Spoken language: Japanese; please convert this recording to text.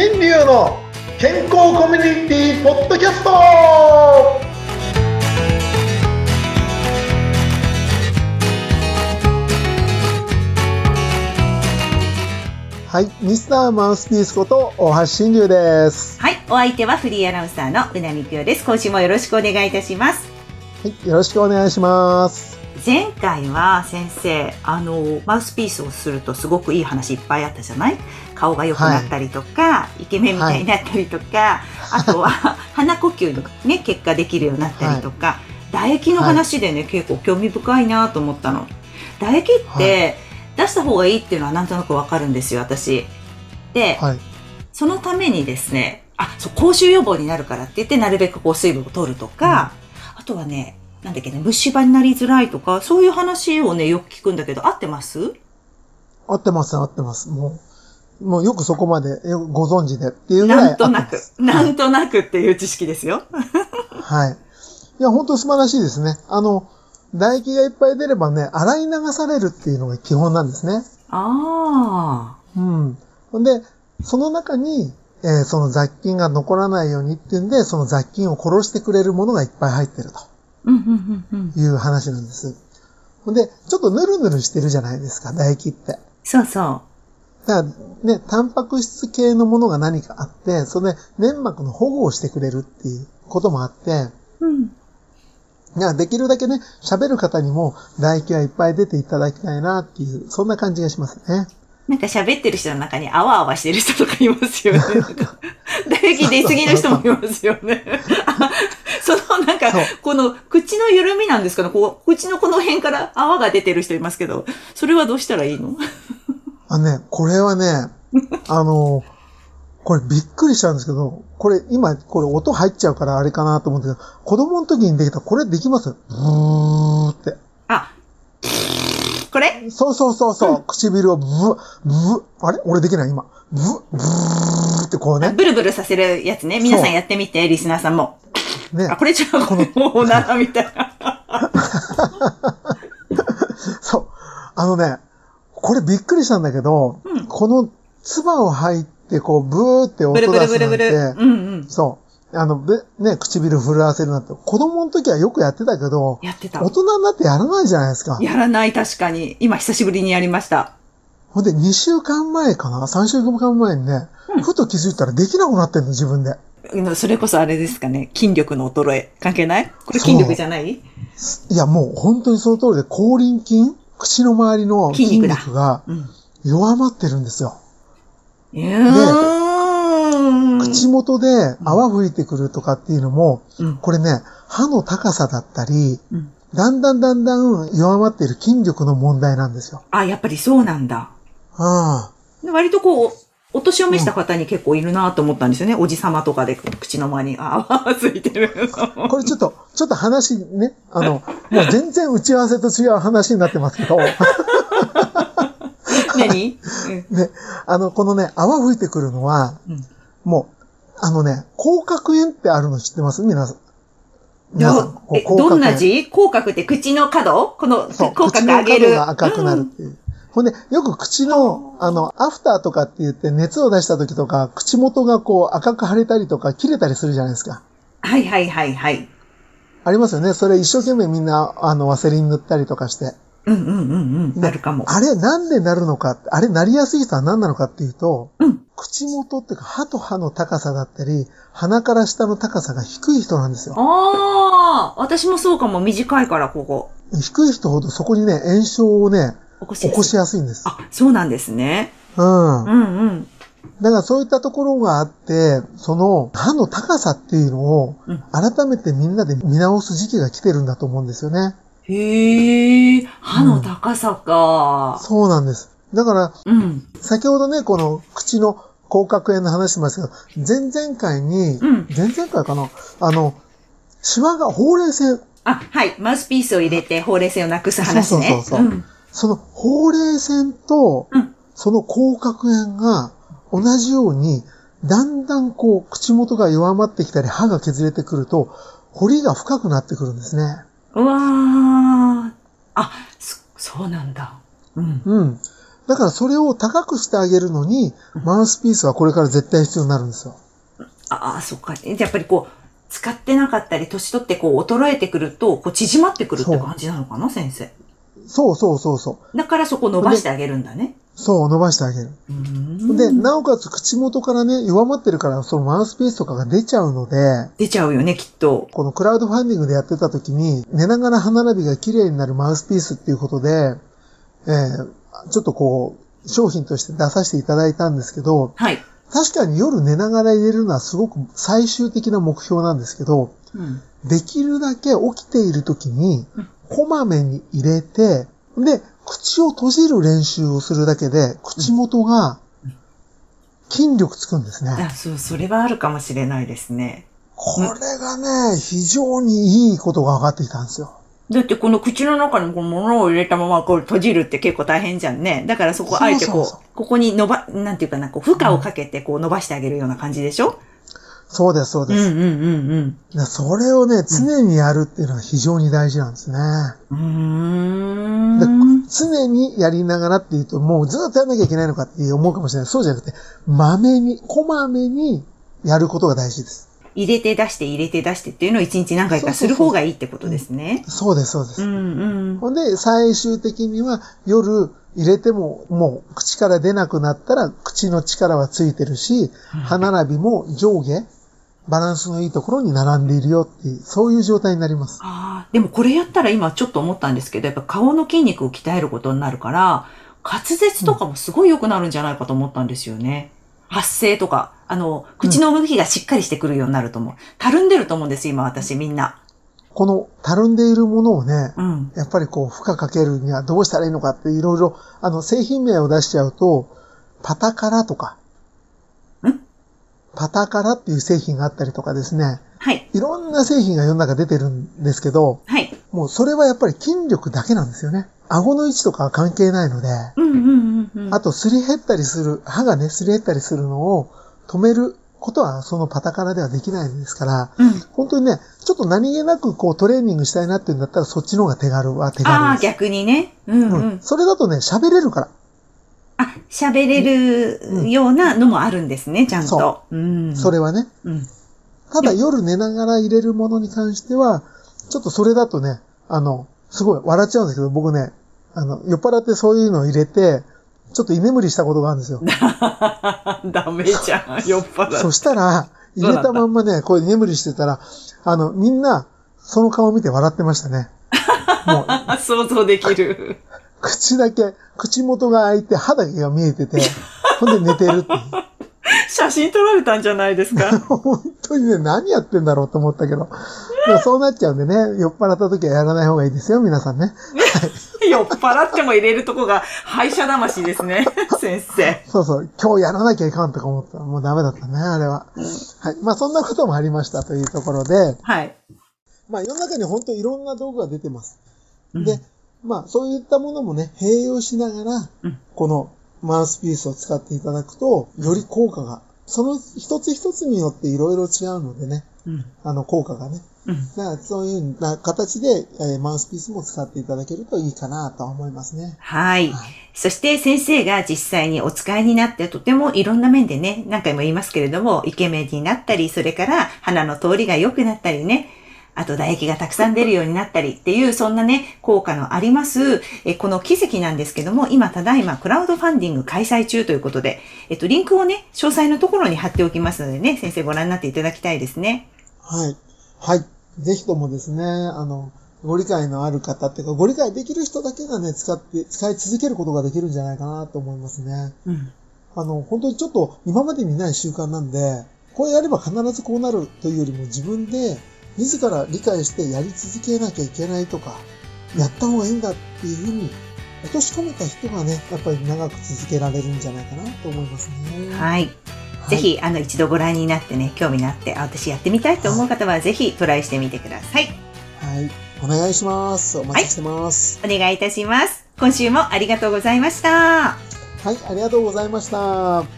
新流の健康コミュニティポッドキャストはい、ミスターマウスピースこと大橋新流です。はい、お相手はフリーアナウンサーのうなみくよです。今週もよろしくお願いいたします。はい、よろしくお願いします。前回は先生、あの、マウスピースをするとすごくいい話いっぱいあったじゃない？顔が良くなったりとか、イケメンみたいになったりとか、あとは鼻呼吸のね、結果できるようになったりとか、唾液の話でね、結構興味深いなと思ったの。唾液って、出した方がいいっていうのはなんとなくわかるんですよ、私。で、はい、そのためにですね、あ、そう、口臭予防になるからって言って、なるべくこう水分を取るとか、あとはね、なんだっけね、虫歯になりづらいとか、そういう話をね、よく聞くんだけど、合ってます？合ってます、合ってます。もう、もうよくそこまでよくご存知でっていうぐらい合なんとなくなんとなくっていう知識ですよ。はい。いや、本当素晴らしいですね。あの、唾液がいっぱい出ればね、洗い流されるっていうのが基本なんですね。あうん。ほんで、その中に、えーその雑菌が残らないようにっていうんで、その雑菌を殺してくれるものがいっぱい入ってる。という話なんです。ほんで、ちょっとヌルヌルしてるじゃないですか、唾液って。そうそだからね、タンパク質系のものが何かあって、それで粘膜の保護をしてくれるっていうこともあって、う。うん。いや、できるだけね、喋る方にも唾液はいっぱい出ていただきたいなっていう、そんな感じがしますね。なんか喋ってる人の中にあわあわしてる人とかいますよね。唾液出過ぎの人もいますよね。なんかこの口の緩みなんですかね？こう、口のこの辺から泡が出てる人いますけど、それはどうしたらいいの？あのね、これはね、あの、これびっくりしちゃうんですけど、これ今、これ音入っちゃうからあれかなと思うんですけど、子供の時にできたこれできます？ブーって。あ、これ？そうそうそうそう、唇をブー、ブー、あれ？俺できない？今。ブー、ブーってこうね。ブルブルさせるやつね。皆さんやってみて、リスナーさんも。ねあ、。これちょっと、このおならみたいな。そう。あのね、これびっくりしたんだけど、うんこの唾を吐いて、こう、ブーって音ブルブ出すなんルブルブル。て、うんうん。そう。あの、べね、唇震わせるなんて、子供の時はよくやってたけど、やってた大。人になってやらないじゃないですか。やらない、確かに。今、久しぶりにやりました。ほんで、2週間前かな ?3 週間前にね、うんふと気づいたらできなくなってんの、自分で。うんそれこそあれですかね。筋力の衰え。関係ない？これ筋力じゃない？いや、もう本当にその通りで、口輪筋？口の周りの筋筋肉がうん。弱まってるんですよ。うーん。口元で泡吹いてくるとかっていうのも、うん。これね、歯の高さだったり、うん。だんだんだんだん弱まっている筋力の問題なんですよ。あ、やっぱりそうなんだ。うん。で割とこう、お年を召した方に結構いるなと思ったんですよね。おじさまとかで口の周りに泡ついてる。これちょっと、ちょっと話ね、あの、もう全然打ち合わせと違う話になってますけど、何ね、あの、このね、泡吹いてくるのは、うん。もう、あのね、口角炎ってあるの知ってます？皆さん。皆さん。どんな字？口角って口の角？この口口の角上げる。角が赤くなるっていう。ほんで、よく口の、あの、アフターとかって言って熱を出した時とか、口元がこう赤く腫れたりとか切れたりするじゃないですか。はいはいはいはい。ありますよね。それ一生懸命みんな、あの、ワセリン塗ったりとかして。うんうんうんうん。であるかも。あれなんでなるのかって、あれなりやすい人は何なのかっていうと、うん。口元っていうか歯と歯の高さだったり、鼻から下の高さが低い人なんですよ。ああ、私もそうかも。短いから、ここ。低い人ほどそこにね、炎症をね、起こしやすい起こしやすいんです。あ、そうなんですね。うん。うんうん。だからそういったところがあって、その歯の高さっていうのをうん改めてみんなで見直す時期が来てるんだと思うんですよね。へえ、歯の高さか。そうなんです。だから、うん。先ほどね、この口の口角炎の話しましたけど、前々回に、うん前々回かな？あの、シワがほうれい線、あ、はい。マウスピースを入れてほうれい線をなくす話ね。そうそうそうそうんそのほうれい線と、うんその口角炎が同じように、だんだんこう、口元が弱まってきたり、歯が削れてくると、彫りが深くなってくるんですね。うわー。あ、そ、そうなんだ。うん。うん。だからそれを高くしてあげるのに、マウスピースはこれから絶対必要になるんですよ。ああ、そっか。やっぱりこう、使ってなかったり、年取ってこう、衰えてくると、こう、縮まってくるって感じなのかな、先生？そうそうそうそう。だからそこ伸ばしてあげるんだね。そう、伸ばしてあげる。で、なおかつ口元からね、弱まってるから、そのマウスピースとかが出ちゃうので、出ちゃうよね、きっと。このクラウドファンディングでやってた時に、寝ながら歯並びが綺麗になるマウスピースっていうことで、えーちょっとこう、商品として出させていただいたんですけど、はい。確かに夜寝ながら入れるのはすごく最終的な目標なんですけど、うん。できるだけ起きている時にうん、こまめに入れて、で、口を閉じる練習をするだけで、口元が筋力つくんですね。あ、そう、それはあるかもしれないですね。これがね、非常にいいことが分かってきたんですよ。だってこの口の中にこの物を入れたままこう閉じるって結構大変じゃんね。だからそこあえてこう、ここに伸ば、なんていうかな、こう負荷をかけてこう伸ばしてあげるような感じでしょ？そうです、そうです。うんうんうんでそれをね、常にやるっていうのは非常に大事なんですね。うん。常にやりながらっていうと、もうずっとやんなきゃいけないのかって思うかもしれない。そうじゃなくて、まめに、こまめにやることが大事です。入れて出して入れて出してっていうのを一日何回かする方がいいってことですね。そうです、そうです。うんうん。ほんで、最終的には夜入れても、もう口から出なくなったら、口の力はついてるし、歯並びも上下、バランスのいいところに並んでいるよっていう、そういう状態になります。ああ、でもこれやったら今ちょっと思ったんですけど、やっぱ顔の筋肉を鍛えることになるから、滑舌とかもすごい良くなるんじゃないかと思ったんですよね。発声とか、あの、口の動きがしっかりしてくるようになると思う。たるんでると思うんです、今私みんな。このたるんでいるものをね、うん。やっぱりこう、負荷かけるにはどうしたらいいのかっていろいろ、あの、製品名を出しちゃうと、パタカラとか、んパタカラっていう製品があったりとかですね、はい。いろんな製品が世の中出てるんですけど、はい。もうそれはやっぱり筋力だけなんですよね。顎の位置とかは関係ないので、うんうんうんうん。あとすり減ったりする、歯がね、すり減ったりするのを止めることはそのパタカラではできないですから、うん。本当にね、ちょっと何気なくこうトレーニングしたいなっていうんだったらそっちの方が手軽は手ああ、軽です。逆にね。うんううんん。それだとね、喋れるから。あ、喋れるようなのもあるんですね、ちゃんと。そうん。それはね。うん。ただ夜寝ながら入れるものに関しては、ちょっとそれだとね、あの、すごい笑っちゃうんですけど、僕ね、あの、酔っ払ってそういうのを入れて、ちょっと居眠りしたことがあるんですよ。ダメじゃん、酔っ払そしたら、入れたまんまね、こう居眠りしてたら、あの、みんな、その顔を見て笑ってましたね。もう、想像できる。口だけ、口元が開いて歯だけが見えてて、ほんで寝てるっていう。写真撮られたんじゃないですか？本当にね、何やってんだろうと思ったけど。でもそうなっちゃうんでね、酔っ払った時はやらない方がいいですよ、皆さんね。酔っ払っても入れるとこが敗者魂ですね、先生。そうそう、今日やらなきゃいかんとか思ったらもうダメだったね、あれは。はい。まあそんなこともありましたというところで、はい。まあ世の中に本当いろんな道具が出てます。うんで、まあそういったものもね、併用しながら、うんこのマウスピースを使っていただくと、より効果が、その一つ一つによっていろいろ違うのでね、うん。あの効果がね。うん。だからそういうな形で、えーマウスピースも使っていただけるといいかなと思いますね。はい。はいそして先生が実際にお使いになってとてもいろんな面でね、何回も言いますけれども、イケメンになったり、それから鼻の通りが良くなったりね、あと唾液がたくさん出るようになったりっていう、そんなね、効果のあります、えこの奇跡なんですけども、今ただいまクラウドファンディング開催中ということで、えっと、リンクをね、詳細のところに貼っておきますのでね、先生ご覧になっていただきたいですね。はい。はい。ぜひともですね、あの、ご理解のある方っていうか、ご理解できる人だけがね、使って、使い続けることができるんじゃないかなと思いますね。うん。あの、本当にちょっと今までにない習慣なんで、これやれば必ずこうなるというよりも自分で自ら理解してやり続けなきゃいけないとか、やった方がいいんだっていうふうに落とし込めた人がね、やっぱり長く続けられるんじゃないかなと思いますね。はい。はいぜひ、あの、一度ご覧になってね、興味のあって、あ、私やってみたいと思う方は、ぜひトライしてみてください。はい。お願いします。お待ちしてます。お願いいたします。今週もありがとうございました。はい、ありがとうございました。